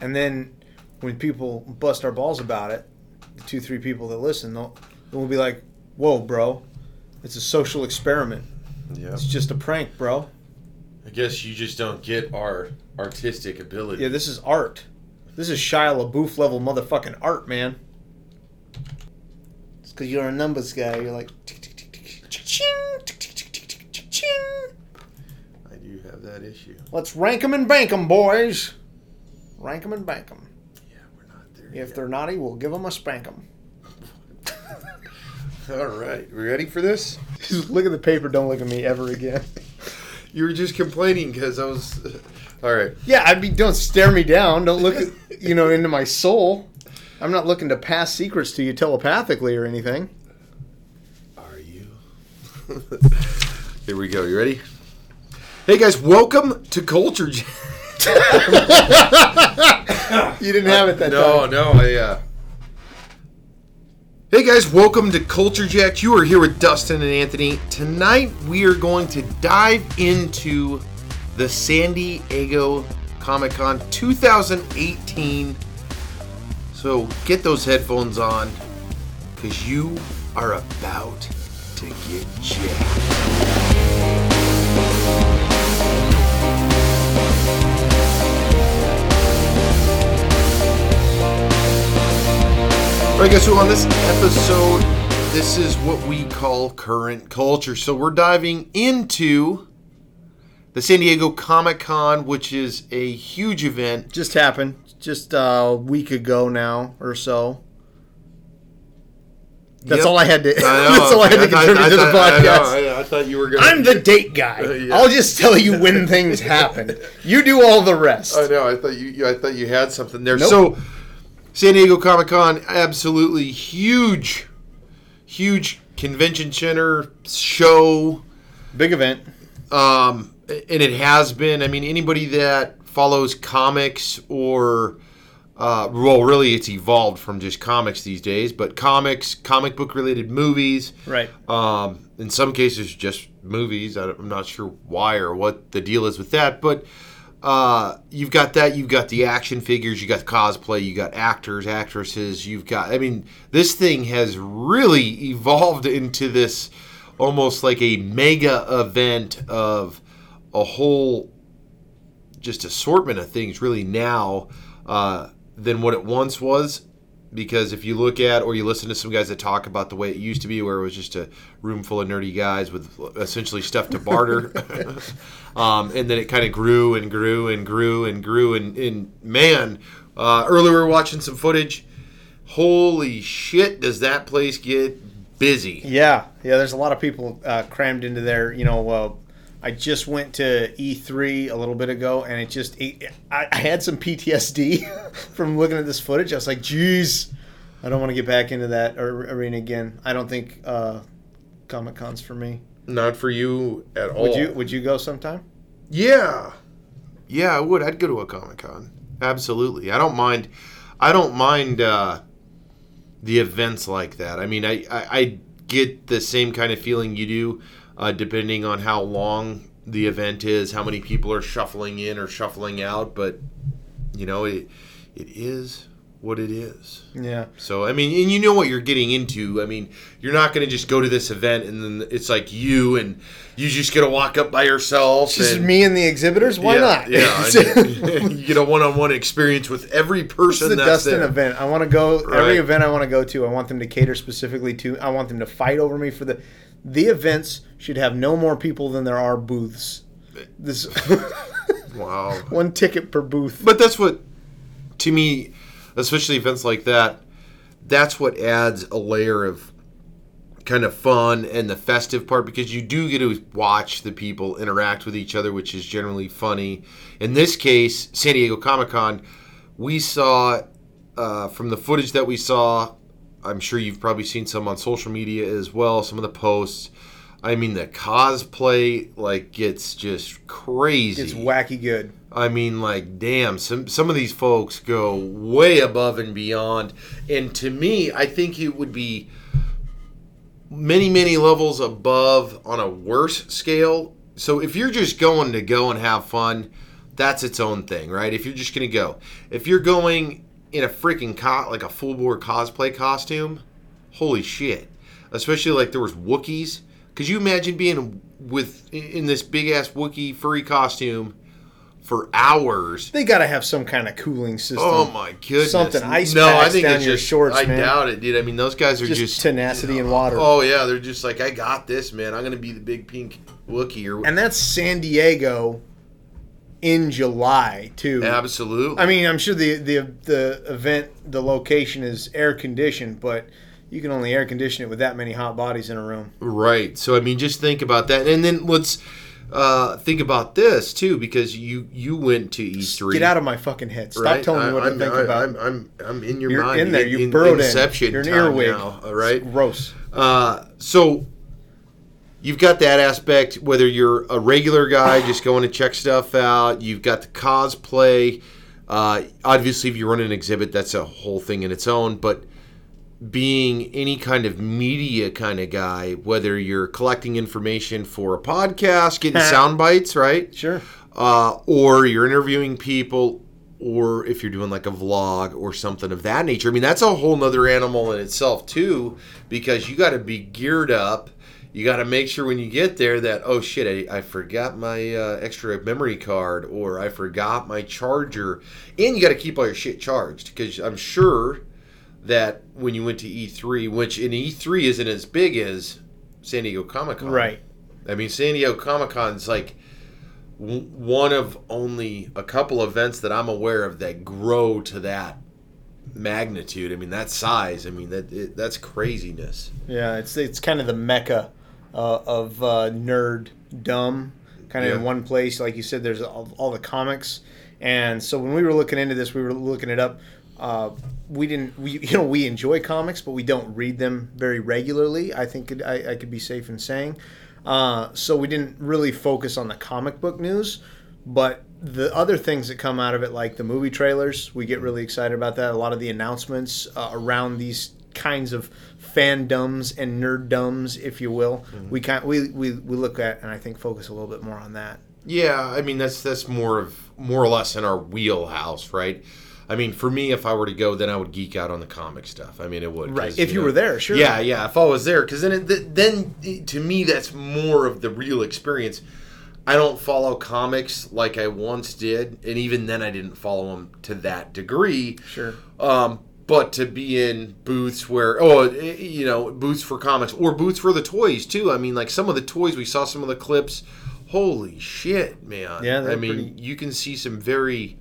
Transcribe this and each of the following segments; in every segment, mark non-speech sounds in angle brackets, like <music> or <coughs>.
and then when people bust our balls about it, the two three people that listen, they'll we'll be like, "Whoa, bro, it's a social experiment. Yeah. It's just a prank, bro. I guess you just don't get our artistic ability. Yeah, this is art. This is Shia LaBeouf level motherfucking art, man." It's because you're a numbers guy. You're like. I do have that issue. Let's rank 'em and bank 'em, boys. Rank 'em and bank 'em. Yeah, we're not there. If yet. they're naughty, we'll give 'em a spank 'em. <laughs> All right, we ready for this? Just <laughs> look at the paper. Don't look at me ever again. <laughs> You were just complaining because I was. all right. Yeah, I'd be. Don't stare me down. Don't look, at, you know, into my soul. I'm not looking to pass secrets to you telepathically or anything. Are you? Here we go. You ready? Hey guys, welcome to Culture. <laughs> You didn't have it that no, time. no, I. Uh... Hey guys, welcome to Culture Jack. You are here with Dustin and Anthony. Tonight we are going to dive into the San Diego Comic Con 2018. So get those headphones on, because you are about to get jacked. All right, guys. So on this episode, this is what we call current culture. So we're diving into the San Diego Comic Con, which is a huge event. Just happened. Just a week ago now or so. That's Yep. all I had to. I <laughs> know. that's all I had to I- I- contribute to the I- I know. podcast. I, thought you were gonna. I'm the date guy. Uh, <laughs> yeah. I'll just tell you when things happen. You do all the rest. I know. I thought you. you- I thought you had something there. Nope. So, San Diego Comic Con, absolutely huge, huge convention center show. Big event. um, and it has been. I mean, anybody that follows comics or uh, well, really, it's evolved from just comics these days. But comics, comic book related movies, Right. um, in some cases, just movies. I am not sure why or what the deal is with that, but uh, you've got that. You've got the action figures. You got cosplay. You got actors, actresses. You've got. I mean, this thing has really evolved into this almost like a mega event of a whole just assortment of things really now uh, than what it once was because if you look at or you listen to some guys that talk about the way it used to be where it was just a room full of nerdy guys with essentially stuff to barter <laughs> um, and then it kind of grew and grew and grew and grew and, and man uh, earlier we were watching some footage holy shit does that place get busy Yeah, yeah. There's a lot of people uh, crammed into there. You know, uh, I just went to E3 a little bit ago, and it just it, I, I had some PTSD <laughs> from looking at this footage. I was like, "Geez, I don't want to get back into that arena again." I don't think uh, Comic Con's for me. not for you at all Would you Would you go sometime? Yeah. Yeah, I would. I'd go to a Comic Con. Absolutely. I don't mind I don't mind uh the events like that. I mean I, I, I get the same kind of feeling you do, uh, depending on how long the event is, how many people are shuffling in or shuffling out, but you know, it it is what it is. Yeah. So I mean, and you know what you're getting into. I mean, you're not going to just go to this event and then it's like you and you just get to walk up by yourself. Just and, me and the exhibitors. Why yeah, not? Yeah, <laughs> <laughs> you get a one-on-one experience with every person is a that's Dustin there. event. I want to go Right. every event I want to go to. I want them to cater specifically to. I want them to fight over me for the. The events should have no more people than there are booths. This <laughs> Wow. one ticket per booth. But that's what, to me, especially events like that, that's what adds a layer of kind of fun and the festive part because you do get to watch the people interact with each other, which is generally funny. In this case, San Diego Comic Con, we saw uh, from the footage that we saw. I'm sure you've probably seen some on social media as well. Some of the posts. I mean, the cosplay like gets just crazy. It's wacky good. I mean, like, damn, some some of these folks go way above and beyond. And to me, I think it would be many, many levels above on a worse scale. So if you're just going to go and have fun, that's its own thing, right? If you're just gonna go, if you're going in a freaking co- like a full board cosplay costume, holy shit! Especially like there was Wookiees. Could you imagine being with in this big ass Wookiee furry costume for hours? They got to have some kind of cooling system. Oh my goodness! Something ice no, I packs think down it's your just, shorts, I man. doubt it, dude. I mean, those guys are Just just, tenacity and water. Oh yeah, they're just like, I got this, man. I'm gonna be the big pink Wookiee or And that's San Diego in July too. absolutely. I mean, I'm sure the the the event, the location is air conditioned, but you can only air condition it with that many hot bodies in a room. Right. So I mean, just think about that, and then let's uh, think about this too, because you you went to E3. Get out of my fucking head! Stop right? telling me what I'm, to think I'm, about. I'm, I'm I'm in your You're mind. in there. You in, burrowed in. You're an earwig. now. All right. It's gross. Uh, so you've got that aspect. Whether you're a regular guy just going to check stuff out, you've got the cosplay. Uh, obviously, if you run an exhibit, that's a whole thing in its own. But being any kind of media kind of guy, whether you're collecting information for a podcast, getting <laughs> sound bites, right? Sure. uh, or you're interviewing people, or if you're doing like a vlog or something of that nature. I mean, that's a whole nother animal in itself too, because you got to be geared up. You got to make sure when you get there that oh shit, I, I forgot my uh, extra memory card, or I forgot my charger, and you got to keep all your shit charged because I'm sure that when you went to E3, which in E3 isn't as big as San Diego Comic Con, Right. I mean, San Diego Comic Con's like w- one of only a couple events that I'm aware of that grow to that magnitude. I mean, that size. I mean, that it, that's craziness. Yeah, it's it's kind of the mecca uh, of uh, nerd dumb, kind of in one place. Like you said, there's all, all the comics, and so when we were looking into this, we were looking it up. Uh, we didn't, we <laughs> you know, we enjoy comics, but we don't read them very regularly. I think it, I, I could be safe in saying. Uh, so we didn't really focus on the comic book news, but the other things that come out of it, like the movie trailers, we get really excited about that. A lot of the announcements uh, around these kinds of fandoms and nerddoms, if you will, we kind we, we we look at and I think focus a little bit more on that. Yeah, I mean that's that's more of more or less in our wheelhouse, right? I mean, for me, if I were to go, then I would geek out on the comic stuff. I mean, it would. Right. If you know- were there, sure. Yeah, yeah. If I was there, because then, it, then to me, that's more of the real experience. I don't follow comics like I once did, and even then, I didn't follow them to that degree. Sure. Um, but to be in booths where, oh, eh, you know, booths for comics or booths for the toys too. I mean, like some of the toys, we saw some of the clips. Holy shit, man! Yeah, I mean, pretty- you can see some very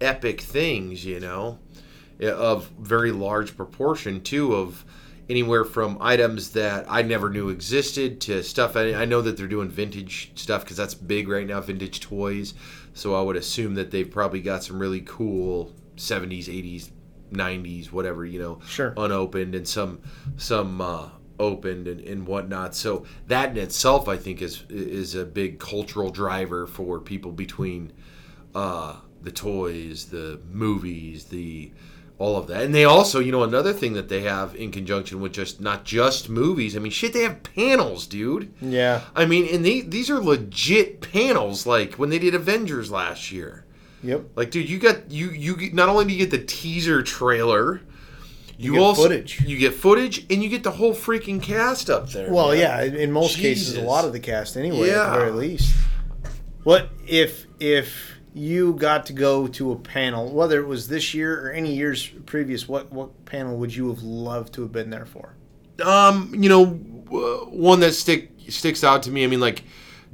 epic things, you know, eh, of very large proportion too. Of anywhere from items that I never knew existed to stuff. I, I know that they're doing vintage stuff because that's big right now, vintage toys. So I would assume that they've probably got some really cool 70s, 80s, 90s, whatever you know, Sure. unopened and some some uh, opened and, and whatnot. So that in itself, I think, is is a big cultural driver for people between uh, the toys, the movies, the all of that. And they also, you know, another thing that they have in conjunction with just not just movies. I mean, shit, they have panels, dude. Yeah. I mean, and they, these are legit panels. Like when they did Avengers last year. Yep. Like, dude, you got you you get, not only do you get the teaser trailer, you, get also footage. you get footage, and you get the whole freaking cast up there. Well, man. yeah, in most cases, a lot of the cast anyway, at the very least. What if if you got to go to a panel, whether it was this year or any years previous? What what panel would you have loved to have been there for? Um, you know, one that stick sticks out to me. I mean, like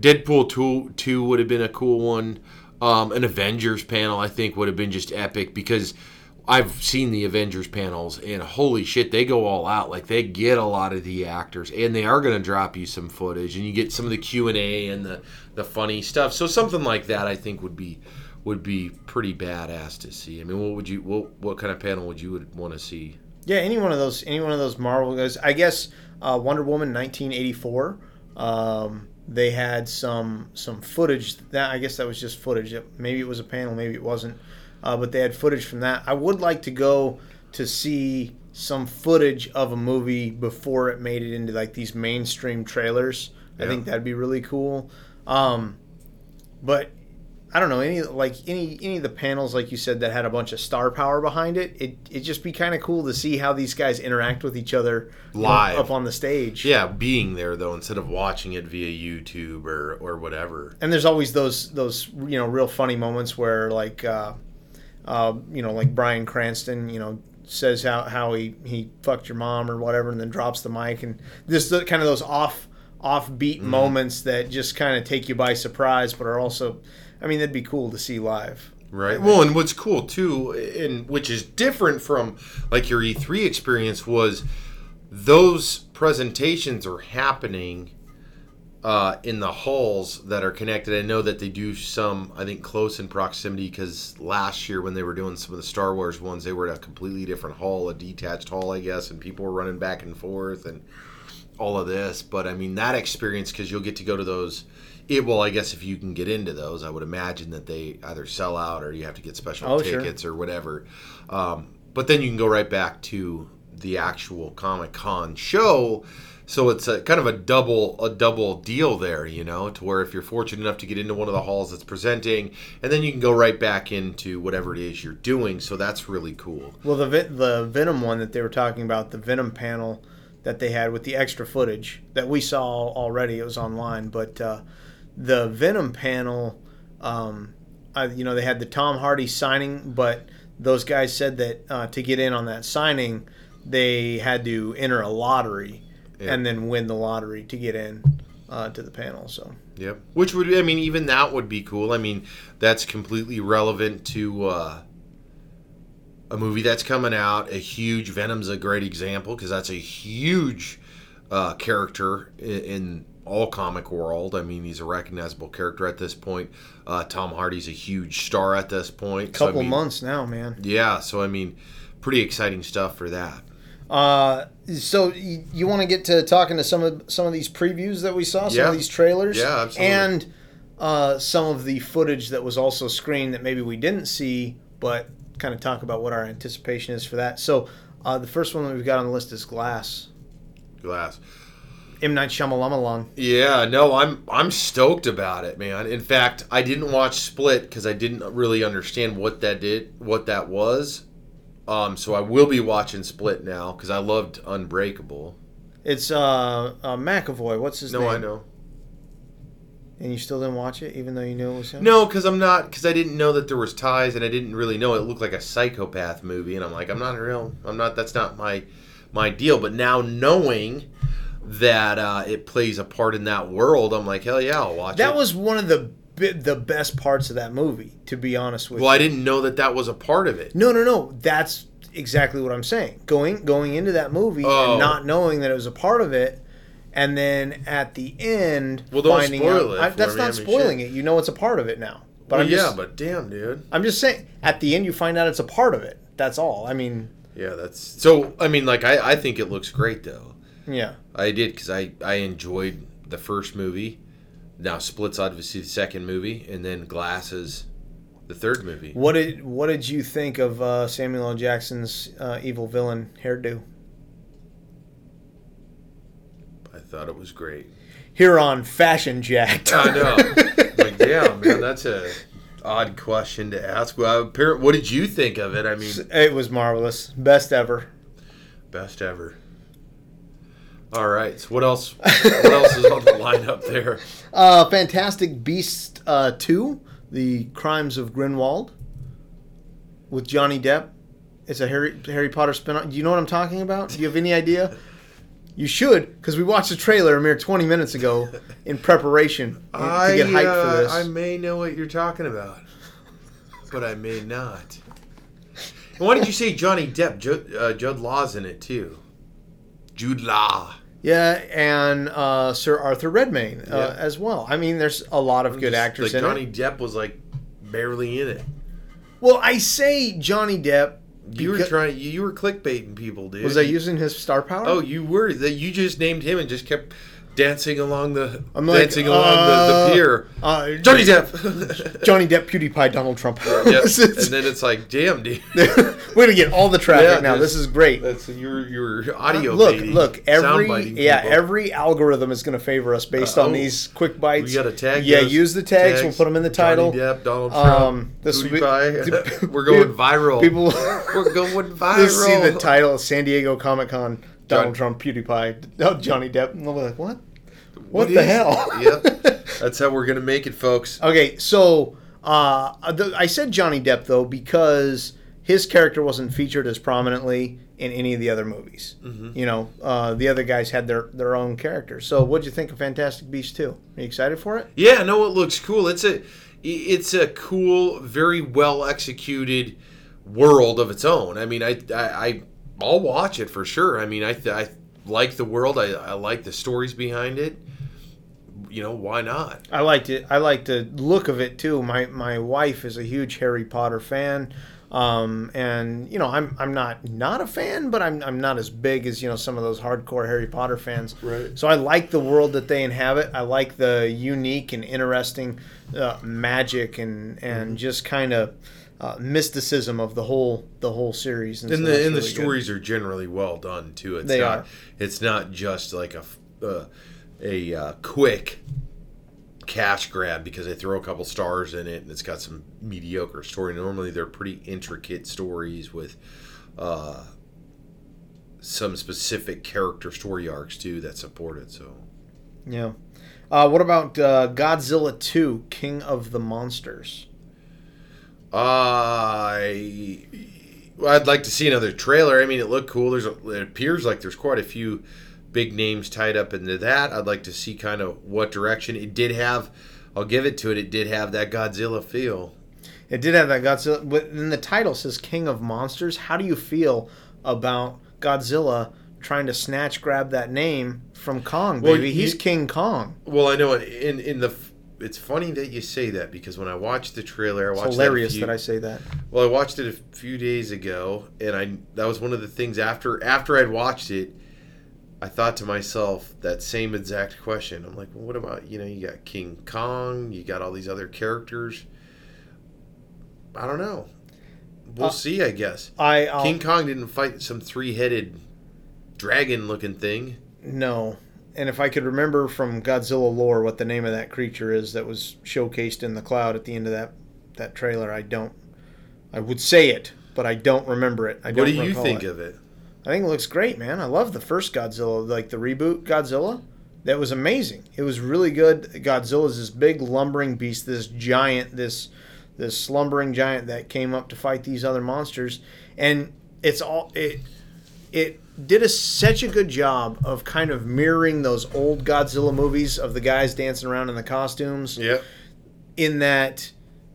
Deadpool two two would have been a cool one. Um, an Avengers panel, I think, would have been just epic because I've seen the Avengers panels, and holy shit, they go all out. Like they get a lot of the actors, and they are going to drop you some footage, and you get some of the Q and A and the the funny stuff. So something like that, I think, would be would be pretty badass to see. I mean, what would you what what kind of panel would you would want to see? Yeah, any one of those, any one of those Marvel guys. I guess uh, Wonder Woman 1984. Um, they had some some footage. That I guess that was just footage. Maybe it was a panel, maybe it wasn't. Uh, but they had footage from that. I would like to go to see some footage of a movie before it made it into like these mainstream trailers. I think that'd be really cool. Um, but I don't know any like any any of the panels like you said that had a bunch of star power behind it. It it just be kind of cool to see how these guys interact with each other know, Live. up on the stage. Yeah, being there though instead of watching it via YouTube or or whatever. and there's always those those you know real funny moments where like uh, uh, you know like Bryan Cranston you know says how, how he he fucked your mom or whatever and then drops the mic and this the, kind of those off offbeat moments that just kind of take you by surprise but are also I mean that'd be cool to see live. Right. Well, and what's cool too, and which is different from like your E3 experience, was those presentations are happening uh, in the halls that are connected. I know that they do some, I think, close in proximity because last year when they were doing some of the Star Wars ones, they were at a completely different hall, a detached hall, I guess, and people were running back and forth and all of this. But I mean, that experience because you'll get to go to those. It, well, I guess if you can get into those, I would imagine that they either sell out or you have to get special Oh, sure. tickets or whatever. Um, but then you can go right back to the actual Comic Con show. So it's a kind of a double a double deal there, you know, to where if you're fortunate enough to get into one of the halls that's presenting, and then you can go right back into whatever it is you're doing. So that's really cool. Well, the the Venom one that they were talking about, the Venom panel that they had with the extra footage that we saw already, it was online. But uh, the Venom panel, um, I, you know, they had the Tom Hardy signing, but those guys said that uh, to get in on that signing, they had to enter a lottery Yeah. and then win the lottery to get in uh, to the panel. So Yep. Which would I mean even that would be cool. I mean that's completely relevant to uh, a movie that's coming out. A huge Venom's a great example because that's a huge uh, character in, in all comic world. I mean he's a recognizable character at this point. Uh, Tom Hardy's a huge star at this point. So, I couple mean, months now, man. Yeah. So I mean, pretty exciting stuff for that. Uh, so you, you want to get to talking to some of some of these previews that we saw, some Yeah. of these trailers, Yeah, absolutely. and uh, some of the footage that was also screened that maybe we didn't see, but kind of talk about what our anticipation is for that. So uh, the first one that we've got on the list is Glass. Glass. M Night Shyamalan. Yeah, no, I'm I'm stoked about it, man. In fact, I didn't watch Split because I didn't really understand what that did, what that was. Um, so I will be watching Split now because I loved Unbreakable. It's uh, uh, McAvoy. What's his no, name? No, I know. And you still didn't watch it, even though you knew it was him. No, because I'm not because I didn't know that there was ties, and I didn't really know it looked like a psychopath movie, and I'm like, I'm not real. I'm not. That's not my my deal. But now knowing that uh, it plays a part in that world, I'm like, hell yeah, I'll watch it. That was one of the the best parts of that movie, to be honest with well, you. I didn't know that that was a part of it. No, no, no. That's exactly what I'm saying. Going going into that movie Oh. and not knowing that it was a part of it, and then at the end Well, don't finding spoil out it I, that's me, I not mean, spoiling it. You know it's a part of it now. But Well, I'm yeah, just but damn, dude. I'm just saying at the end you find out it's a part of it. That's all. I mean, Yeah, that's so. I mean, like, I, I think it looks great though. Yeah. I did because I I enjoyed the first movie. Now Split's obviously the second movie, and then Glass's, the third movie. What did what did you think of uh, Samuel L. Jackson's uh, evil villain hairdo? I thought it was great. Here on Fashion Jacked. I know. <laughs> like, damn, man, that's a odd question to ask. Well, what did you think of it? I mean, it was marvelous. Best ever. best ever. All right. So what else? What else is on the <laughs> lineup there? Uh, Fantastic Beast uh, 2, The Crimes of Grindelwald, with Johnny Depp. It's a Harry Harry Potter spin-off. Do you know what I'm talking about? Do you have any idea? You should, because we watched the trailer a mere 20 minutes ago in prepreration to get hyped for this. uh, I may know what you're talking about, but I may not. And why did you say Johnny Depp? Judd, uh, Judd Law's in it too. Jude Law. Yeah, and uh, Sir Arthur Redmayne uh, Yeah. as well. I mean, there's a lot of good Just, actors like Johnny it. Depp was like barely in it. Well, I say Johnny Depp. You were trying. You were clickbaiting people, dude. Was I using his star power? Oh, you were. That you just named him and just kept dancing along the I'm like, dancing along the, uh, the pier. Uh, Johnny Depp. <laughs> Johnny Depp, PewDiePie, Donald Trump. Yep. <laughs> And then it's like, damn, dude. <laughs> We're gonna get all the traffic Yeah, now. this- is great. That's your your audio. look, baiting, look. Every yeah, people. every algorithm is going to favor us based Uh, on oh. these quick bites. We got to tag. Yeah, those use the tags. We'll put them in the title. Johnny Depp, Donald Trump. Um, this be- PewDiePie. We're going viral. People We're going viral. See the title: San Diego Comic Con. Donald John- Trump, PewDiePie, oh, Johnny Depp. And they'll be like, what? What, What the is- hell? <laughs> yep. That's how we're gonna make it, folks. Okay, so uh, the, I said Johnny Depp though because his character wasn't featured as prominently in any of the other movies. Mm-hmm. You know, uh, the other guys had their their own characters. So, what'd you think of Fantastic Beasts two? Are you excited for it? Yeah, no, it looks cool. It's a it's a cool, very well executed world of its own. I mean, I I, I I'll watch it for sure. I mean, I I like the world. I, I like the stories behind it. You know, why not? I liked it. I liked the look of it too. My my wife is a huge Harry Potter fan. Um, and you know, I'm I'm not not a fan, but I'm I'm not as big as you know some of those hardcore Harry Potter fans. Right. So I like the world that they inhabit. I like the unique and interesting uh, magic and and just kind of uh, mysticism of the whole the whole series. And so the and the really good. stories are generally well done too. It's They not are. it's not just like a uh, a uh, quick cash grab because they throw a couple stars in it and it's got some mediocre story. Normally they're pretty intricate stories with uh, some specific character story arcs too that support it. So Yeah. Uh, what about uh, Godzilla 2, King of the Monsters? I well, I'd like to see another trailer. I mean, it looked cool. There's a, it appears like there's quite a few big names tied up into that. I'd like to see kind of what direction it did have. I'll give it to it. It did have that Godzilla feel. It did have that Godzilla, but then the title says King of Monsters. How do you feel about Godzilla trying to snatch grab that name from Kong, Well, baby? He's King Kong. Well, I know in in the it's funny that you say that because when I watched the trailer, I It's watched hilarious that, a that, I say that. Well, I watched it a few days ago, and I that was one of the things after after I'd watched it, I thought to myself that same exact question. I'm like, well, what about you know you got King Kong, you got all these other characters. I don't know. We'll Uh, see, I guess. I I'll, King Kong didn't fight some three-headed dragon-looking thing. no, and if I could remember from Godzilla lore what the name of that creature is that was showcased in the cloud at the end of that that trailer, I don't. I would say it, but I don't remember it. I What don't do you think it. of it? I think it looks great, man. I love the first Godzilla, like the reboot Godzilla. That was amazing. It was really good. Godzilla's this big lumbering beast, this giant, this this slumbering giant that came up to fight these other monsters, and it's all it it did a, such a good job of kind of mirroring those old Godzilla movies of the guys dancing around in the costumes Yeah. in that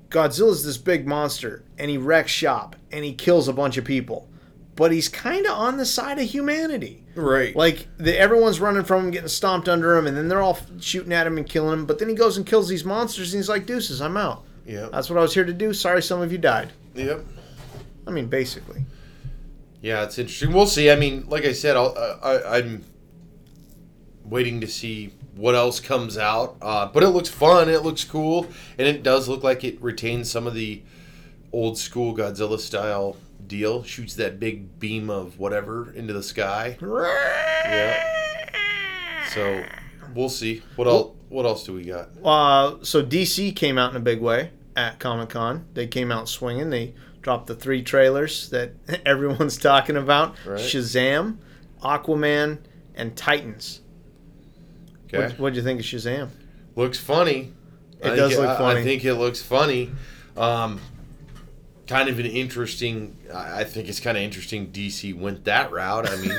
Godzilla's this big monster and he wrecks shop and he kills a bunch of people. But he's kind of on the side of humanity. Right. Like the, everyone's running from him, getting stomped under him, and then they're all shooting at him and killing him. But then he goes and kills these monsters, and he's like, "Deuces, I'm out. Yeah. That's what I was here to do. Sorry, some of you died. Yep. I mean, basically. Yeah, it's interesting. We'll see. I mean, like I said, I'll, I, I'm waiting to see what else comes out. Uh, but it looks fun. It looks cool, and it does look like it retains some of the old school Godzilla style deal. Shoots that big beam of whatever into the sky. Yeah. So we'll see. What else? What else do we got? Uh, so DC came out in a big way at Comic Con. They came out swinging. They dropped the three trailers that <laughs> everyone's talking about: Right. Shazam, Aquaman, and Titans. Okay. What What'd you think of Shazam? looks funny. It I does think- look funny. I think it looks funny. Um, kind of an interesting. I think it's kind of interesting. DC went that route. I mean,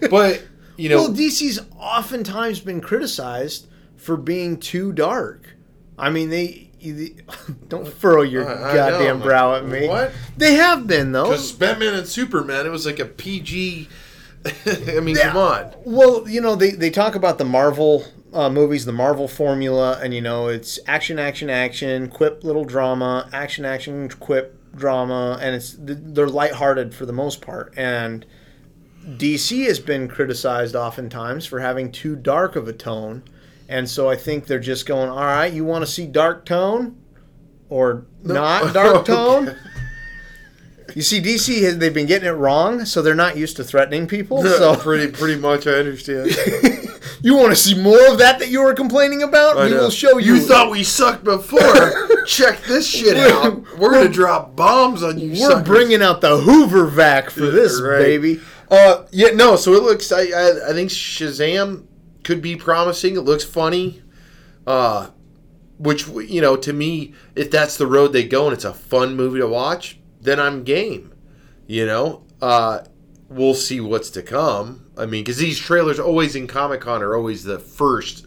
<laughs> but you know, well, DC's oftentimes been criticized for being too dark. I mean, they. you- <laughs> Don't furrow your I- I goddamn brow at me. What? They have been though. because Batman and Superman, it was like a PG. <laughs> I mean, Yeah. come on. Well, you know, they, they talk about the Marvel uh, movies, the Marvel formula, and, you know, it's action, action, action, quip, little drama, action, action, quip, drama, and it's they're lighthearted for the most part. And DC has been criticized oftentimes for having too dark of a tone, and so I think they're just going, all right, you want to see dark tone or not <laughs> dark tone? Okay. You see, DC they've been getting it wrong, so they're not used to threatening people. So pretty pretty much, I understand. <laughs> you want to see more of that that you were complaining about? I we know. will show you. You thought we sucked before. <laughs> Check this shit out. We're gonna drop bombs on you. we're suckers. bringing out the Hoover vac for this Right. baby. Uh, yeah, no. So it looks. I, I I think Shazam could be promising. It looks funny. Uh, which you know, to me, if that's the road they go and it's a fun movie to watch, then I'm game. You know, uh, we'll see what's to come. I mean, because these trailers always in Comic Con are always the first.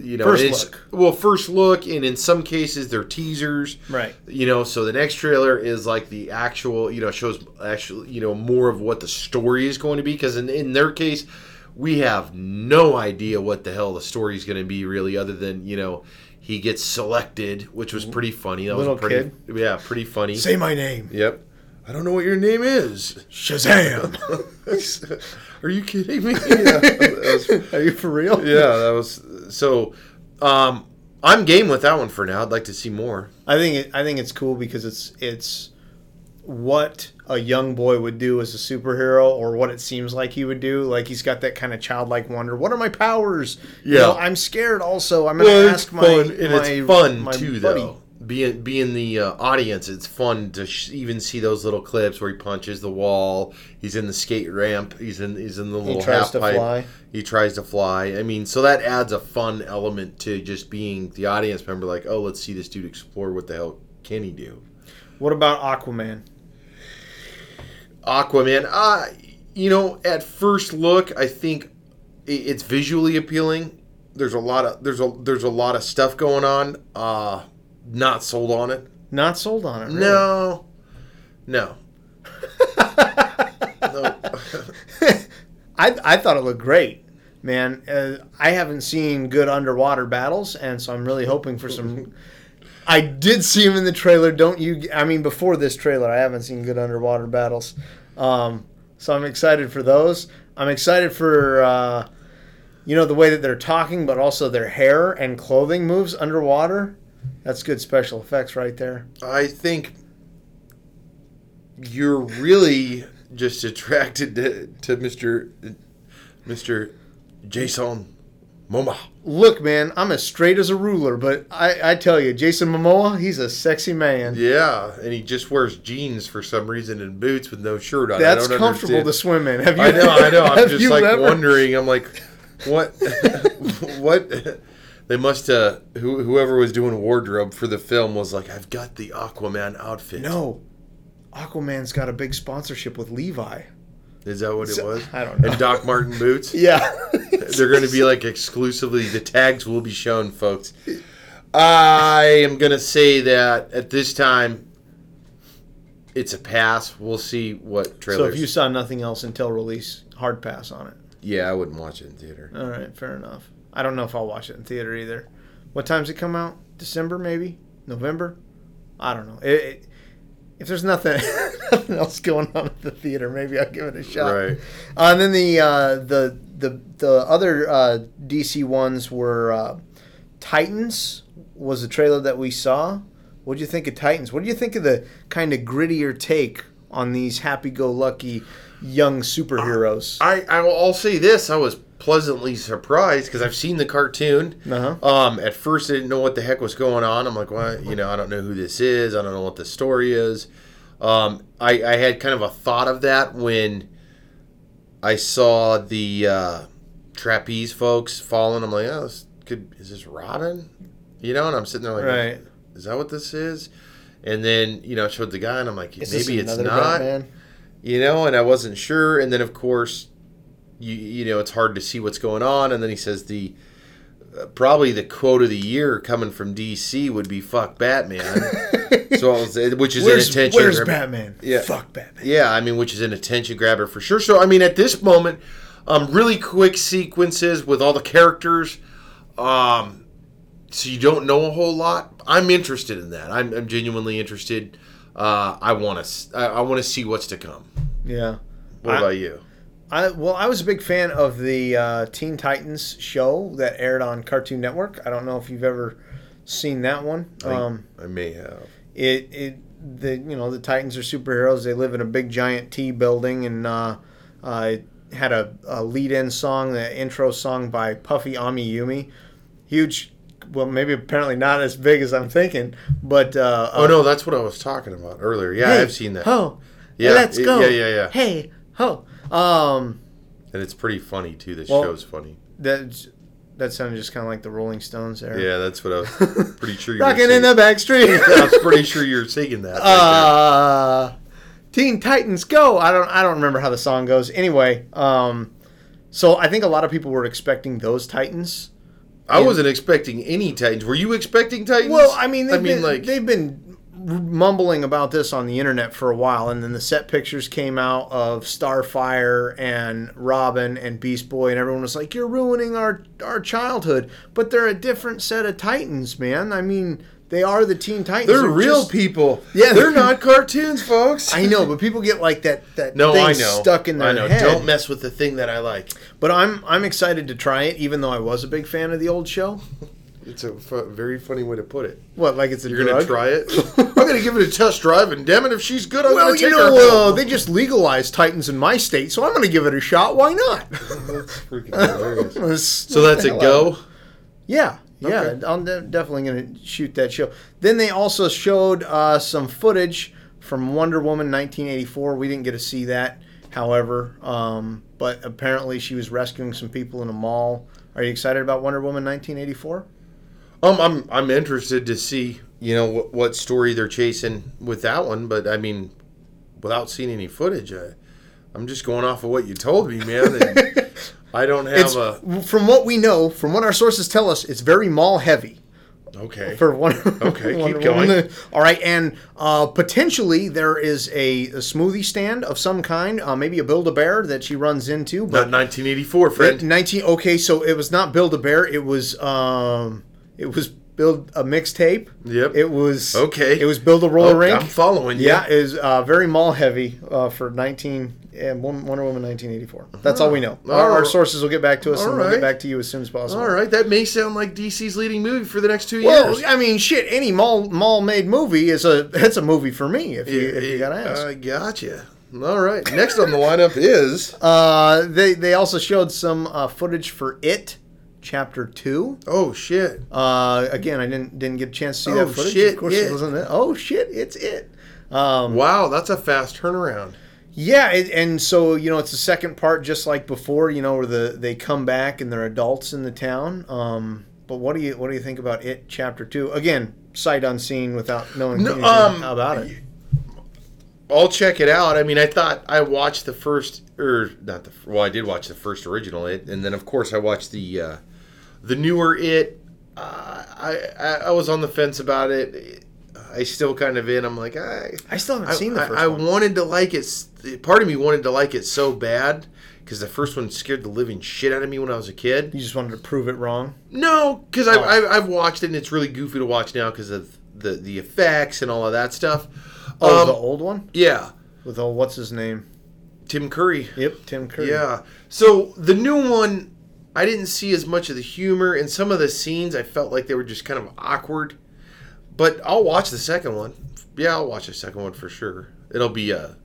You know, First look. Well, first look, and in some cases they're teasers. Right. You know, so the next trailer is like the actual, you know, shows actually, you know, more of what the story is going to be. Because in, in their case, we have no idea what the hell the story is going to be, really, other than, you know, he gets selected, which was pretty funny. That Little was pretty, yeah, pretty funny. Say my name, Yep. I don't know what your name is. Shazam. <laughs> Are you kidding me? <laughs> Yeah, was <laughs> Are you for real? yeah, that was so. Um, I'm game with that one for now. I'd like to see more. I think it, I think it's cool because it's it's what a young boy would do as a superhero, or what it seems like he would do. Like he's got that kind of childlike wonder. What are my powers? You Yeah. know, I'm scared. Also, I'm gonna Well, ask my fun, and my- it's fun my too, buddy. though. Being being the uh, audience, it's fun to sh- even see those little clips where he punches the wall. He's in the skate ramp. He's in he's in the little tries to pipe. fly. He tries to fly. I mean, so that adds a fun element to just being the audience member. Like, oh, let's see this dude explore. What the hell can he do? What about Aquaman? Aquaman. Uh, you know, at first look, I think it's visually appealing. There's a lot of there's a there's a lot of stuff going on. Uh, not sold on it. Not sold on it. Really. No, no. <laughs> no. <laughs> I I thought it looked great, man. Uh, I haven't seen good underwater battles, and so I'm really hoping for some. <laughs> I did see him in the trailer. Don't you? I mean, before this trailer, I haven't seen good underwater battles. Um, so I'm excited for those. I'm excited for uh, you know the way that they're talking, but also their hair and clothing moves underwater. That's good special effects right there. I think you're really just attracted to, to Mr. Mr. Jason Momoa. Look, man, I'm as straight as a ruler, but I, I tell you, Jason Momoa, he's a sexy man. Yeah, and he just wears jeans for some reason and boots with no shirt on. I That's comfortable understand. to swim in. Have you? I know, I know. <laughs> I'm just like ever- wondering. I'm like, what? <laughs> what? They must. Uh, who, whoever was doing wardrobe for the film was like, I've got the Aquaman outfit. No, Aquaman's got a big sponsorship with Levi. is that what it So- was? I don't know. And Doc Martin boots. <laughs> Yeah, They're going to be like exclusively. The tags will be shown, folks. <laughs> I am going to say that at this time, it's a pass. We'll see what So if you saw nothing else until release, hard pass on it. yeah, I wouldn't watch it in theater. All right, fair enough. I don't know if I'll watch it in theater either. What time's it come out? December, maybe November. I don't know. It, it, if there's nothing, <laughs> nothing else going on at the theater, maybe I'll give it a shot. Right. Uh, and then the uh, the the the other uh, DC ones were uh, Titans was the trailer that we saw. What do you think of Titans? What do you think of the kind of grittier take on these happy-go-lucky young superheroes? I, I I'll say this: I was pleasantly surprised because I've seen the cartoon. Uh-huh. Um, at first, I didn't know what the heck was going on. I'm like, what? You know, I don't know who this is. I don't know what the story is. Um, I, I had kind of a thought of that when I saw the uh, trapeze folks falling. I'm like, oh, this could is this Robin? You know, and I'm sitting there like, right. is that what this is? And then you know, I showed the guy, and I'm like, Is maybe it's not Batman? you know, and I wasn't sure. And then, of course, you you know, it's hard to see what's going on. And then he says the uh, probably the quote of the year coming from DC would be "fuck Batman," <laughs> so was, which is Where's, an attention. where's grabber. Batman? Yeah. Fuck Batman. Yeah, I mean, which is an attention grabber for sure. So, I mean, at this moment, um, really quick sequences with all the characters. Um, so you don't know a whole lot. I'm interested in that. I'm, I'm genuinely interested. Uh, I want to. I, I want to see what's to come. Yeah. What I- about you? I well, I was a big fan of the uh, Teen Titans show that aired on Cartoon Network. I don't know if you've ever seen that one. Um, I may have. it it the you know the Titans are superheroes. They live in a big giant T building, and uh, uh, it had a, a lead in song, the intro song by Puffy Amiyumi, huge. Well, maybe apparently not as big as I'm thinking, but uh, Oh no, that's what I was talking about earlier. Yeah, hey, I've seen that. Ho, Yeah, let's go. yeah, yeah, yeah. Hey, ho. Um, And it's pretty funny too. This Well- show's funny. that that sounded just kind of like the Rolling Stones there. Yeah, that's what I was <laughs> pretty sure you were Rocking in the back street. <laughs> I was pretty sure you were singing that. right uh, Teen Titans Go. I don't I don't remember how the song goes. Anyway, um, so I think a lot of people were expecting those Titans. I wasn't expecting any Titans. Were you expecting Titans? Well, I mean, I mean, been, like they've been mumbling about this on the internet for a while, and then the set pictures came out of Starfire and Robin and Beast Boy, and everyone was like, "You're ruining our our childhood." But they're a different set of Titans, man. I mean, they are the Teen Titans. they're real just- people. Yeah, they're not <laughs> cartoons, folks. I know, but people get like that that No, thing I know. stuck in their I know. head. Don't mess with the thing that I like. But I'm I'm excited to try it, even though I was a big fan of the old show. It's a fu- very funny way to put it. What, like it's a You're drug? gonna try it. <laughs> I'm gonna give it a test drive, and damn it, if she's good, I'm Well, gonna you know, her. uh, they just legalized Titans in my state, so I'm going to give it a shot. Why not? That's <laughs> freaking hilarious. <laughs> So that's a smoke the hell out of go. Yeah, yeah. Okay. I'm de- definitely going to shoot that show. Then they also showed uh, some footage from Wonder Woman 1984. We didn't get to see that, however, um, but apparently she was rescuing some people in a mall. Are you excited about Wonder Woman 1984? Um, I'm I'm interested to see you know what, what story they're chasing with that one, but I mean, without seeing any footage, I, I'm just going off of what you told me, man. And <laughs> I don't have It's a from what we know, from what our sources tell us, it's very mall heavy. okay. for one. Okay, <laughs> keep Wonder going. Woman. All right, and uh, potentially there is a, a smoothie stand of some kind, uh, maybe a Build a Bear that she runs into. Not But 1984, friend. nineteen. Okay, so it was not Build a Bear. It was um, it was build a mixtape. Yep. It was Okay. It was Build a Roller Oh, Rink. I'm following you. Yeah, it was uh, very mall heavy uh, for nineteen. and Wonder Woman 1984. That's all we know. Our, our sources will get back to us, and we'll get back to you as soon as possible. All right, that may sound like DC's leading movie for the next two Well, years. I mean, shit. Any mall mall made movie is a <laughs> that's a movie for me. If you if you gotta ask. I gotcha. All right. Next on the lineup is Uh, they they also showed some uh, footage for it, chapter two. oh shit. Uh, again, I didn't didn't get a chance to see Oh, that footage. shit, of course, It. it wasn't it. Oh shit, it's it. Um, Wow, that's a fast turnaround. yeah, it, and so you know it's the second part, just like before. You know where the they come back and they're adults in the town. Um, but what do you what do you think about it, chapter two? Again, sight unseen, without knowing No, anything um, about it. I'll check it out. I mean, I thought I watched the first, or not the. Well, I did watch the first original It, and then of course I watched the uh, the newer It. Uh, I, I I was on the fence about it. I still kind of in. I'm like, I I still haven't I, seen the I- first I one. wanted to like it. Part of me wanted to like it so bad because the first one scared the living shit out of me when I was a kid. You just wanted to prove it wrong. No, because Oh. I've, I've, watched it and it's really goofy to watch now because of the the effects and all of that stuff. Oh, Um, the old one yeah, with oh, what's his name? Tim Curry. Yep, Tim Curry. Yeah. So the new one, I didn't see as much of the humor and some of the scenes. I felt like they were just kind of awkward. But I'll watch the second one. Yeah, I'll watch the second one for sure. It'll be a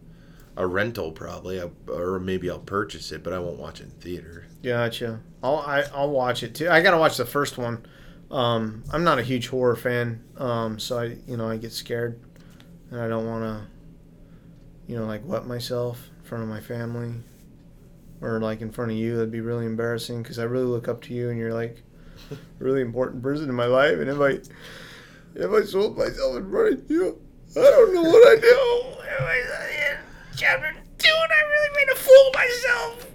a rental probably, I- or maybe I'll purchase it, but I won't watch it in theater. Gotcha. I'll I, I'll watch it too. I gotta watch the first one. Um, I'm not a huge horror fan, um, so I you know I get scared, and I don't want to, you know, like wet myself in front of my family, or like in front of you. That'd be really embarrassing because I really look up to you, and you're like a really important person in my life. And if I if I sold myself in front of you, I don't know what I do. If I- in Chapter two, and I really made a fool of myself.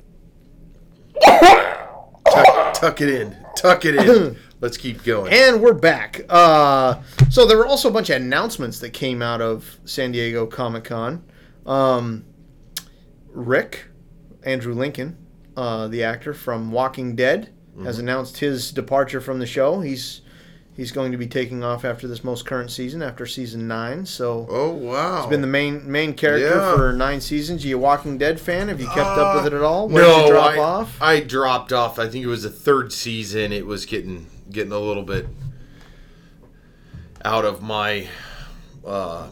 Tuck, tuck it in. Tuck it in. <coughs> Let's keep going. And we're back. Uh, so there were also a bunch of announcements that came out of San Diego Comic Con. Um, Rick, Andrew Lincoln, uh, the actor from Walking Dead, has announced his departure from the show. He's He's going to be taking off after this most current season, after season nine. So Oh wow! he's been the main main character Yeah. for nine seasons. Are you a Walking Dead fan? Have you kept up with it at all? Where no, did you drop I, off? I dropped off. I think it was the third season. It was getting getting a little bit out of my. Uh,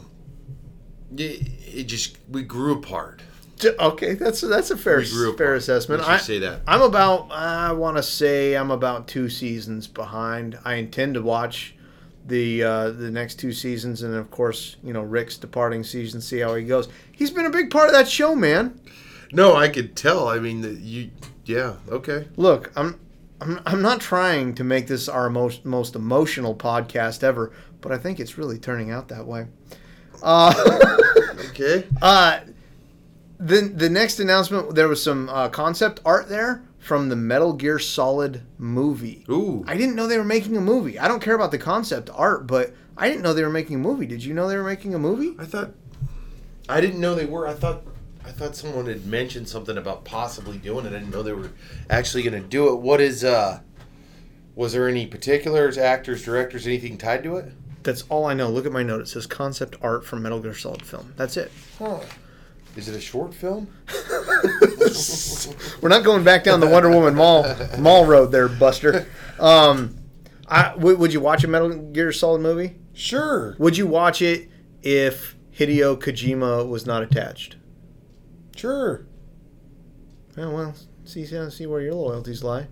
it, it just we grew apart. Okay, that's that's a fair fair apart. assessment. I say that. I'm about I want to say I'm about two seasons behind. I intend to watch the uh, the next two seasons, and of course, you know Rick's departing season. See how he goes. He's been a big part of that show, man. No, I could tell. I mean, the, you. Yeah. Okay. Look, I'm. I'm, I'm not trying to make this our most, most emotional podcast ever, but I think it's really turning out that way. Uh, <laughs> Okay. Uh, the the next announcement there was some uh, concept art there from the Metal Gear Solid movie. Ooh. I didn't know they were making a movie. I don't care about the concept art, but I didn't know they were making a movie. Did you know they were making a movie? I thought. I didn't know they were. I thought. I thought someone had mentioned something about possibly doing it. I didn't know they were actually going to do it. What is? uh Was there any particulars, actors, directors, anything tied to it? That's all I know. Look at my note. It says concept art from Metal Gear Solid film. That's it. Huh. Is it a short film? <laughs> We're not going back down the Wonder Woman mall mall road there, Buster. Um, I, w- would you watch a Metal Gear Solid movie? Sure. Would you watch it if Hideo Kojima was not attached? Sure. Oh well, see see where your loyalties lie.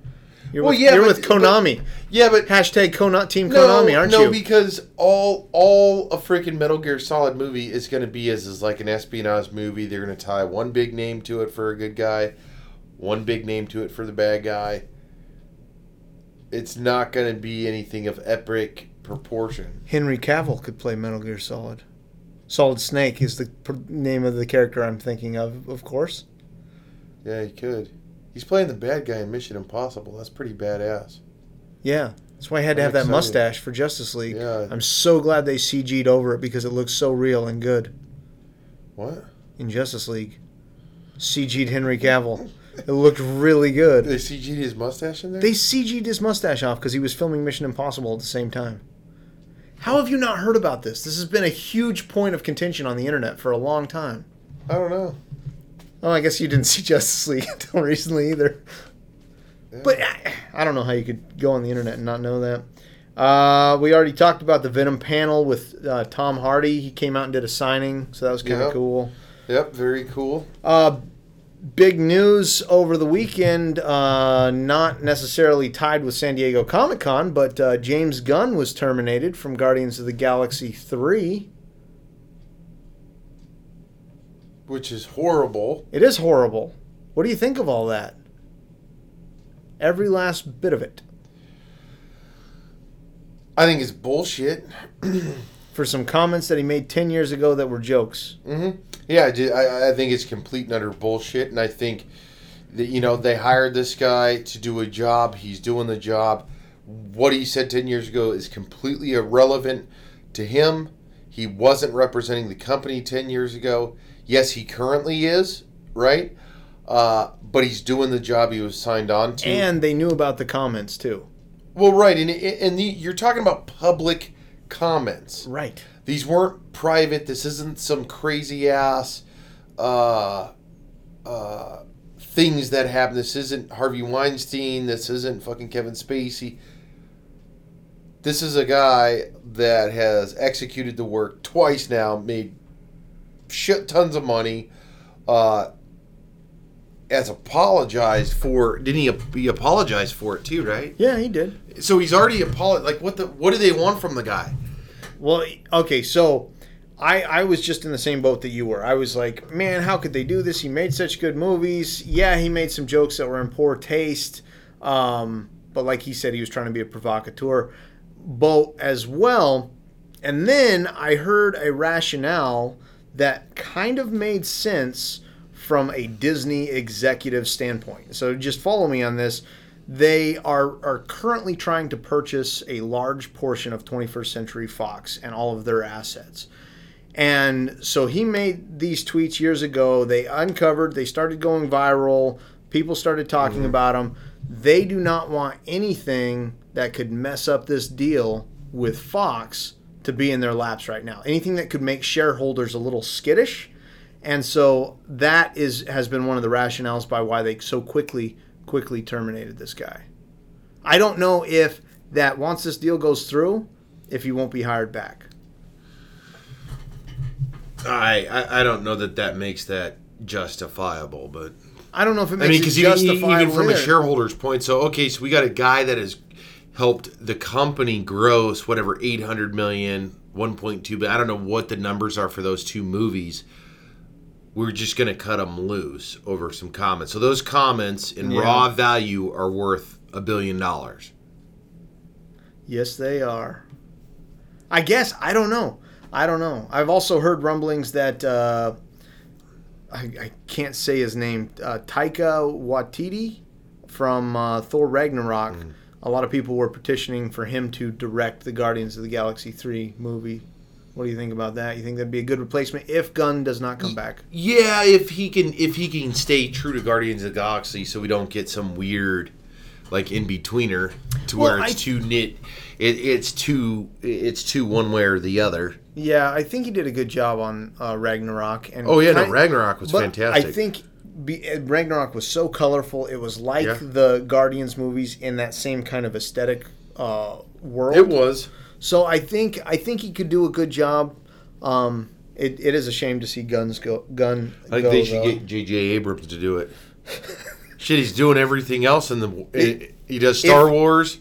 You're Well, with, yeah, you're but- with Konami. Yeah, but Hashtag Kona, Team no, Konami, aren't no, you? No, because all all a freaking Metal Gear Solid movie is going to be is is like an espionage movie. They're going to tie one big name to it for a good guy, one big name to it for the bad guy. It's not going to be anything of epic proportion. Henry Cavill could play Metal Gear Solid. Solid Snake is the pr- name of the character I'm thinking of, of course. Yeah, he could. He's playing the bad guy in Mission Impossible. That's pretty badass. Yeah, that's why I had to have that excited. mustache for Justice League. Yeah. I'm so glad they CG'd over it because it looks so real and good What? in Justice League. CG'd Henry Cavill. It looked really good. They CG'd his mustache in there? They CG'd his mustache off because he was filming Mission Impossible at the same time. How have you not heard about this? This has been a huge point of contention on the internet for a long time. I don't know. Oh, I guess you didn't see Justice League until recently either. Yeah. But I, I don't know how you could go on the internet and not know that. Uh, we already talked about the Venom panel with uh, Tom Hardy. He came out and did a signing, so that was kind of Yep. cool. Yep, very cool. Uh, big news over the weekend, uh, not necessarily tied with San Diego Comic Con, but uh, James Gunn was terminated from Guardians of the Galaxy 3. Which is horrible. It is horrible. What do you think of all that? Every last bit of it. I think it's bullshit. <clears throat> For some comments that he made 10 years ago that were jokes. hmm Yeah, I, I think it's complete and utter bullshit, and I think that you know they hired this guy to do a job. He's doing the job. What he said ten years ago is completely irrelevant to him. He wasn't representing the company ten years ago. Yes, he currently is, right? Uh, but he's doing the job he was signed on to. And they knew about the comments too. well, right, and and the, you're talking about public comments. Right. These weren't private. This isn't some crazy ass uh, uh, things that happen. This isn't Harvey Weinstein. This isn't fucking Kevin Spacey. This is a guy that has executed the work twice now, made shit tons of money, uh, has apologized for. Didn't he? He apologized for it too, right? Yeah, he did. So he's already apologized. Like, what the? What do they want from the guy? Well, okay, so I I was just in the same boat that you were. I was like, man, how could they do this? He made such good movies. Yeah, he made some jokes that were in poor taste. Um, but like he said, he was trying to be a provocateur. But as well, and then I heard a rationale that kind of made sense from a Disney executive standpoint. So just follow me on this. They are, are currently trying to purchase a large portion of 21st Century Fox and all of their assets. And so he made these tweets years ago. They uncovered, they started going viral. People started talking mm-hmm. about them. They do not want anything that could mess up this deal with Fox to be in their laps right now. Anything that could make shareholders a little skittish. And so that is has been one of the rationales by why they so quickly quickly terminated this guy. I don't know if that once this deal goes through, if he won't be hired back. I, I I don't know that that makes that justifiable, but I don't know if it I makes mean, it even, justifiable. even from a shareholder's point, so okay, so we got a guy that has helped the company gross whatever 800 million, 1.2, but I don't know what the numbers are for those two movies. We're just going to cut them loose over some comments. So those comments in Yeah. raw value are worth a billion dollars. Yes, they are. I guess I don't know. I don't know. I've also heard rumblings that uh, I, I can't say his name. Uh, Taika Waititi from uh, Thor Ragnarok. A lot of people were petitioning for him to direct the Guardians of the Galaxy three movie. What do you think about that? You think that'd be a good replacement if Gunn does not come back? Yeah, if he can if he can stay true to Guardians of the Galaxy so we don't get some weird like in betweener to Well, where it's I- too knit it, it's too it's too one way or the other. Yeah, I think he did a good job on uh, Ragnarok. And Oh yeah, no, Ragnarok was But fantastic. I think be, uh, Ragnarok was so colorful. It was like Yeah. the Guardians movies in that same kind of aesthetic uh, world. it was. So I think I think he could do a good job. Um, it, it is a shame to see guns go gun. I think go, they should though. get J.J. Abrams to do it. Shit, he's doing everything else in the. It- he does Star Wars,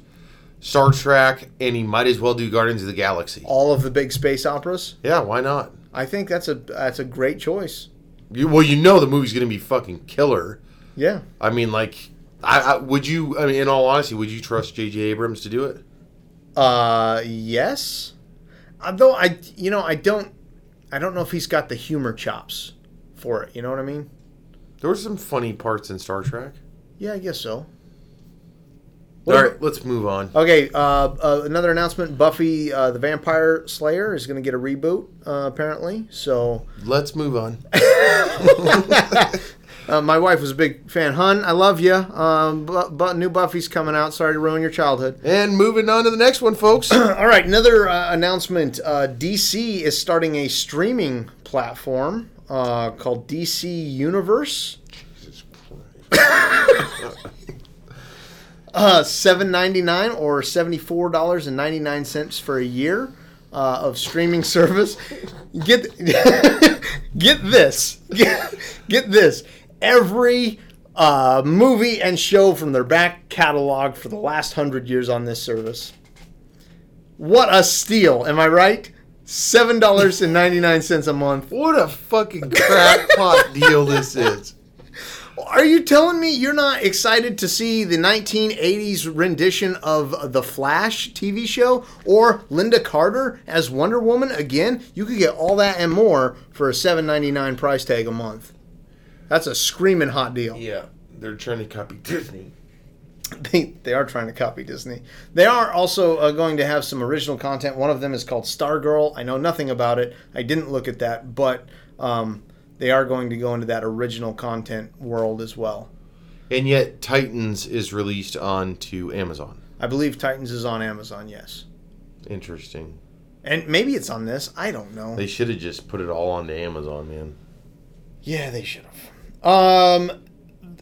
Star Trek, and he might as well do Guardians of the Galaxy. all of the big space operas. Yeah, why not? I think that's a that's a great choice. You, well, you know the movie's going to be fucking killer. Yeah. I mean, like, I, I would you? I mean, in all honesty, would you trust J.J. Abrams to do it? Uh, yes. Although I, you know, I don't, I don't know if he's got the humor chops for it. You know what I mean? There were some funny parts in Star Trek. Yeah, I guess so. All right, let's move on. Okay, uh, uh, another announcement: Buffy uh, the Vampire Slayer is going to get a reboot, uh, apparently. So, Let's move on. <laughs> uh, my wife was a big fan. Hun, I love you. Um, but, but new Buffy's coming out. Sorry to ruin your childhood. And moving on to the next one, folks. <clears throat> All right, another uh, announcement: uh, DC is starting a streaming platform uh, called DC Universe. <laughs> uh, seven ninety nine or seventy four dollars and ninety nine cents for a year uh, of streaming <laughs> service. Get <laughs> get this. Get, get this. Every uh, movie and show from their back catalog for the last hundred years on this service. What a steal! Am I right? Seven dollars and ninety nine cents a month. What a fucking crackpot <laughs> deal this is. Are you telling me you're not excited to see the 1980s rendition of the Flash TV show or Lynda Carter as Wonder Woman again? You could get all that and more for a $7.99 price tag a month. That's a screaming hot deal. Yeah, they're trying to copy Disney. <laughs> They, they are trying to copy Disney. They are also uh, going to have some original content. One of them is called Stargirl. I know nothing about it. I didn't look at that, but um, they are going to go into that original content world as well. And yet, Titans is released onto Amazon. I believe Titans is on Amazon, yes. Interesting. And maybe it's on this. I don't know. They should have just put it all onto Amazon, man. yeah, they should have. Um,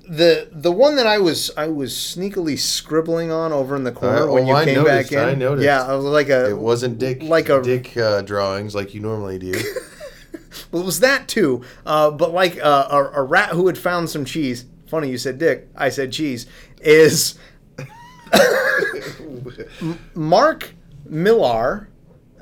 the the one that I was I was sneakily scribbling on over in the corner Uh, when oh, you I came noticed, back in. I noticed. Yeah, like a. It wasn't Dick like a- Dick uh, drawings like you normally do. <laughs> Well, it was that too. Uh, but like uh, a, a rat who had found some cheese. Funny you said Dick. I said cheese. Is Mark Millar.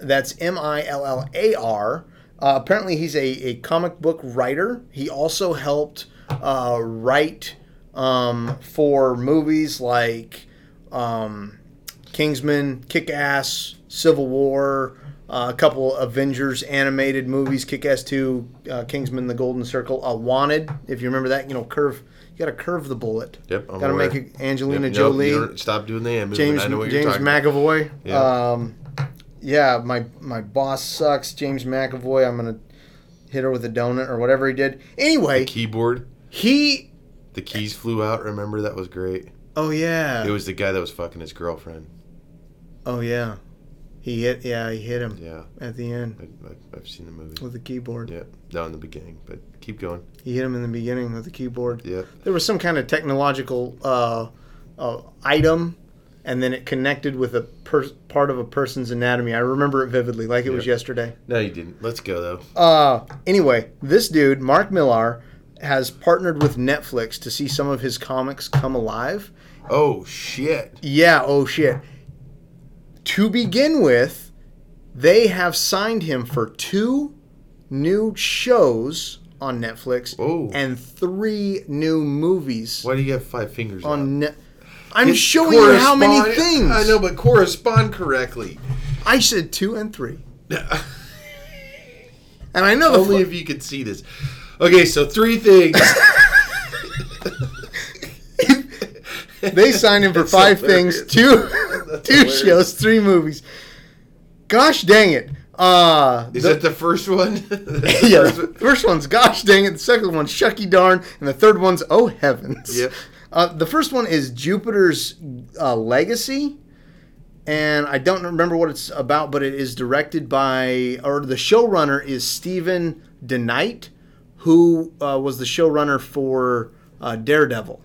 That's M I L L A R. Uh, apparently, he's a, a comic book writer. He also helped uh, write um, for movies like um, Kingsman, Kick Ass, Civil War, uh, a couple Avengers animated movies, Kick Ass 2, uh, Kingsman, The Golden Circle, uh, Wanted, if you remember that, you know, curve. You got to curve the bullet. Yep, I'm Got to make it Angelina Yep, Jolie. don't- stop doing the movement. James I know what you're James. McAvoy. Yeah. Um, yeah, my my boss sucks. James McAvoy. I'm gonna hit her with a donut or whatever he did. Anyway, Keyboard. he. The keys flew out. Remember that was great. Oh yeah. It was the guy that was fucking his girlfriend. oh yeah. He hit. Yeah, he hit him Yeah, at the end I, I, I've seen the movie. with the keyboard. Yeah, not in the beginning, but keep going. He hit him in the beginning with the keyboard. Yeah. There was some kind of technological uh, uh, item, and then it connected with a per- part of a person's anatomy. I remember it vividly, like it was yesterday. No, you didn't. Let's go though. Uh, anyway, this dude, Mark Millar, has partnered with Netflix to see some of his comics come alive. Oh shit. Yeah, oh shit. To begin with, they have signed him for two new shows on Netflix Oh. and three new movies Why do you have five fingers on? on Net. I'm It showing you how many correspond- things. I know, but correspond correctly. I said two and three, <laughs> and I know the Only fu- if you could see this. Okay, so three things. <laughs> <laughs> they signed him for five things, two two hilarious. shows, three movies. Gosh dang it! Uh, Is the- that the first one? <laughs> yeah, First the one? first one's gosh dang it. The second one's shucky darn, and the third one's oh heavens. Yep. Uh, the first one is Jupiter's uh, Legacy, and I don't remember what it's about, but it is directed by, or the showrunner is Steven DeKnight, who uh, was the showrunner for uh, Daredevil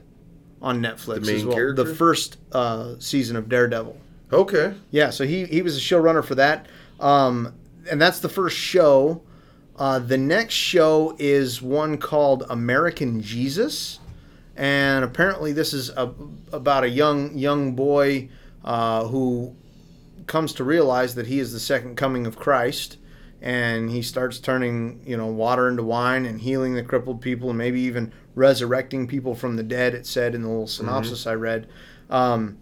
on Netflix The main as well. character? The first uh, season of Daredevil. Okay. Yeah, so he, he was a showrunner for that. Um, and that's the first show. Uh, the next show is one called American Jesus. And apparently, this is a, about a young young boy uh, who comes to realize that he is the second coming of Christ. And he starts turning, you know, water into wine and healing the crippled people and maybe even resurrecting people from the dead, it said in the little synopsis I read. Um,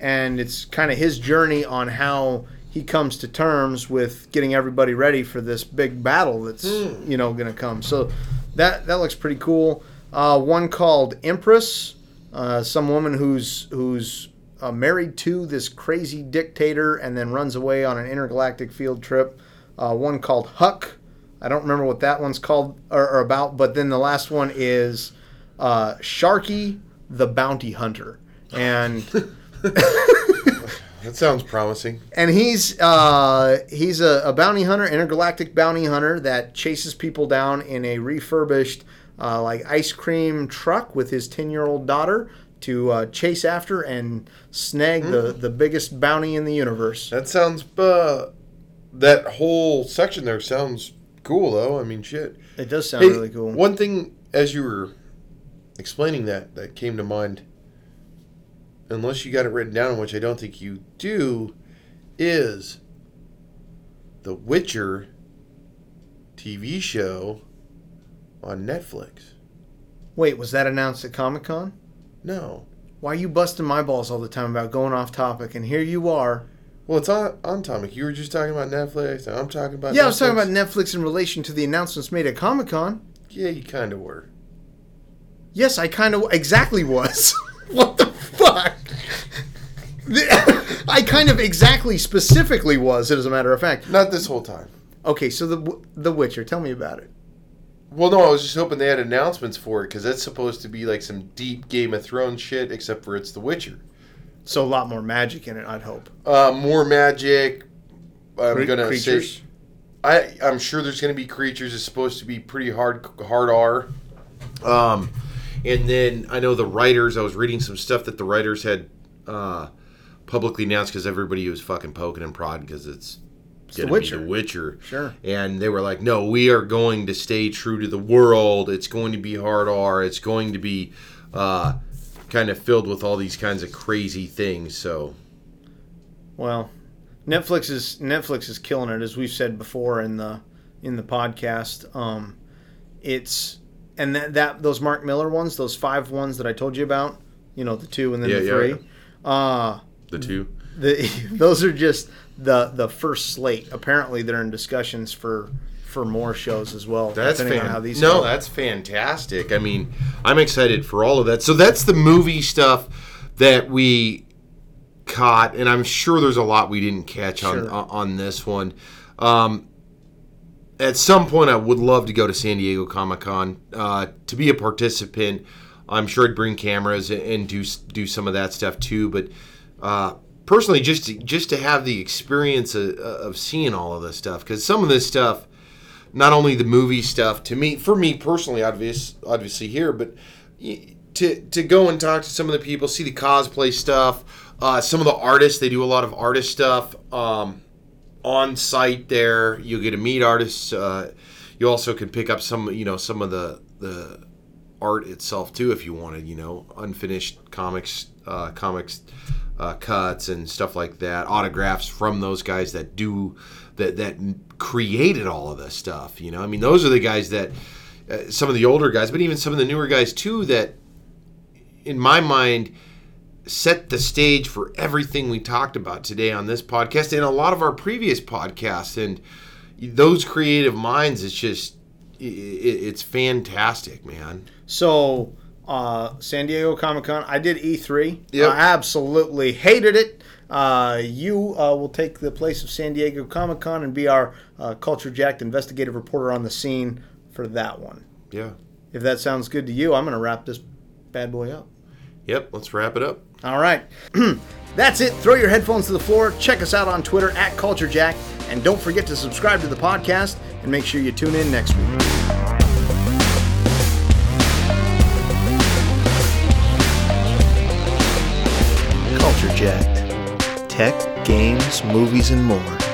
and it's kind of his journey on how he comes to terms with getting everybody ready for this big battle that's you know going to come. So that that looks pretty cool. Uh, one called Empress, uh, some woman who's who's uh, married to this crazy dictator and then runs away on an intergalactic field trip. Uh, one called Huck. I don't remember what that one's called or, or about, but then the last one is uh, Sharky the Bounty Hunter, and <laughs> That sounds promising. and he's uh, he's a, a bounty hunter, intergalactic bounty hunter that chases people down in a refurbished uh, like ice cream truck with his ten year old daughter to uh, chase after and snag the the biggest bounty in the universe. That sounds. Uh, that whole section there sounds cool, though. I mean, shit. It does sound Hey, really cool. One thing, as you were explaining that, that came to mind, unless you got it written down, which I don't think you do, is the Witcher TV show on Netflix. Wait, was that announced at Comic Con? No. Why are you busting my balls all the time about going off topic? And here you are. Well, it's on, on Tomic. You were just talking about Netflix. and I'm talking about Yeah, I was talking about Netflix in relation to the announcements made at Comic Con. Yeah, you kind of were. Yes, I kind of exactly was. <laughs> what the fuck? <coughs> I kind of exactly specifically was, as a matter of fact. Not this whole time. Okay, so the the Witcher, tell me about it. Well, no, I was just hoping they had announcements for it because that's supposed to be like some deep Game of Thrones shit, except for it's The Witcher. So a lot more magic in it, I'd hope. Uh, more magic. I'm Cre- gonna creatures? say, I I'm sure there's gonna be creatures. It's supposed to be pretty hard hard R. Um, and then I know the writers. I was reading some stuff that the writers had uh, publicly announced because everybody was fucking poking and prodding because it's. The gonna Witcher. be The Witcher. Sure. And they were like, no, we are going to stay true to the world. It's going to be hard R. It's going to be uh, kind of filled with all these kinds of crazy things. So, Well, Netflix is Netflix is killing it, as we've said before in the in the podcast. Um, it's and that, that those Mark Millar ones, those five ones that I told you about, you know, the two and then Yeah, the three. yeah. Uh, the two. the <laughs> those are just the the first slate. Apparently, they're in discussions for for more shows as well. That's depending fan- on how these no, go. that's fantastic. I mean, I'm excited for all of that. So that's the movie stuff that we caught, and I'm sure there's a lot we didn't catch on Sure. on, on this one. Um, at some point, I would love to go to San Diego Comic Con uh, to be a participant. I'm sure I'd bring cameras and do do some of that stuff too. But uh, personally just to, just to have the experience of, of seeing all of this stuff because some of this stuff not only the movie stuff to me for me personally obvious obviously here but to to go and talk to some of the people see the cosplay stuff uh, some of the artists they do a lot of artist stuff um, on site there you'll get to meet artists uh, you also can pick up some you know some of the the art itself too if you wanted you know unfinished comics uh, comics uh, cuts and stuff like that, autographs from those guys that do that that created all of this stuff. You know, I mean, those are the guys that uh, some of the older guys, but even some of the newer guys too, that in my mind set the stage for everything we talked about today on this podcast and a lot of our previous podcasts. And those creative minds, it's just it, it's fantastic, man. So uh, San Diego Comic Con. I did E3. Yeah, I absolutely hated it. Uh, you uh, will take the place of San Diego Comic Con and be our uh, culture jacked investigative reporter on the scene for that one. Yeah. If that sounds good to you, I'm going to wrap this bad boy up. Yep, let's wrap it up. All right. <clears throat> That's it. Throw your headphones to the floor. Check us out on Twitter at CultureJack. And don't forget to subscribe to the podcast and make sure you tune in next week. Culture Jacked. Tech, games, movies, and more.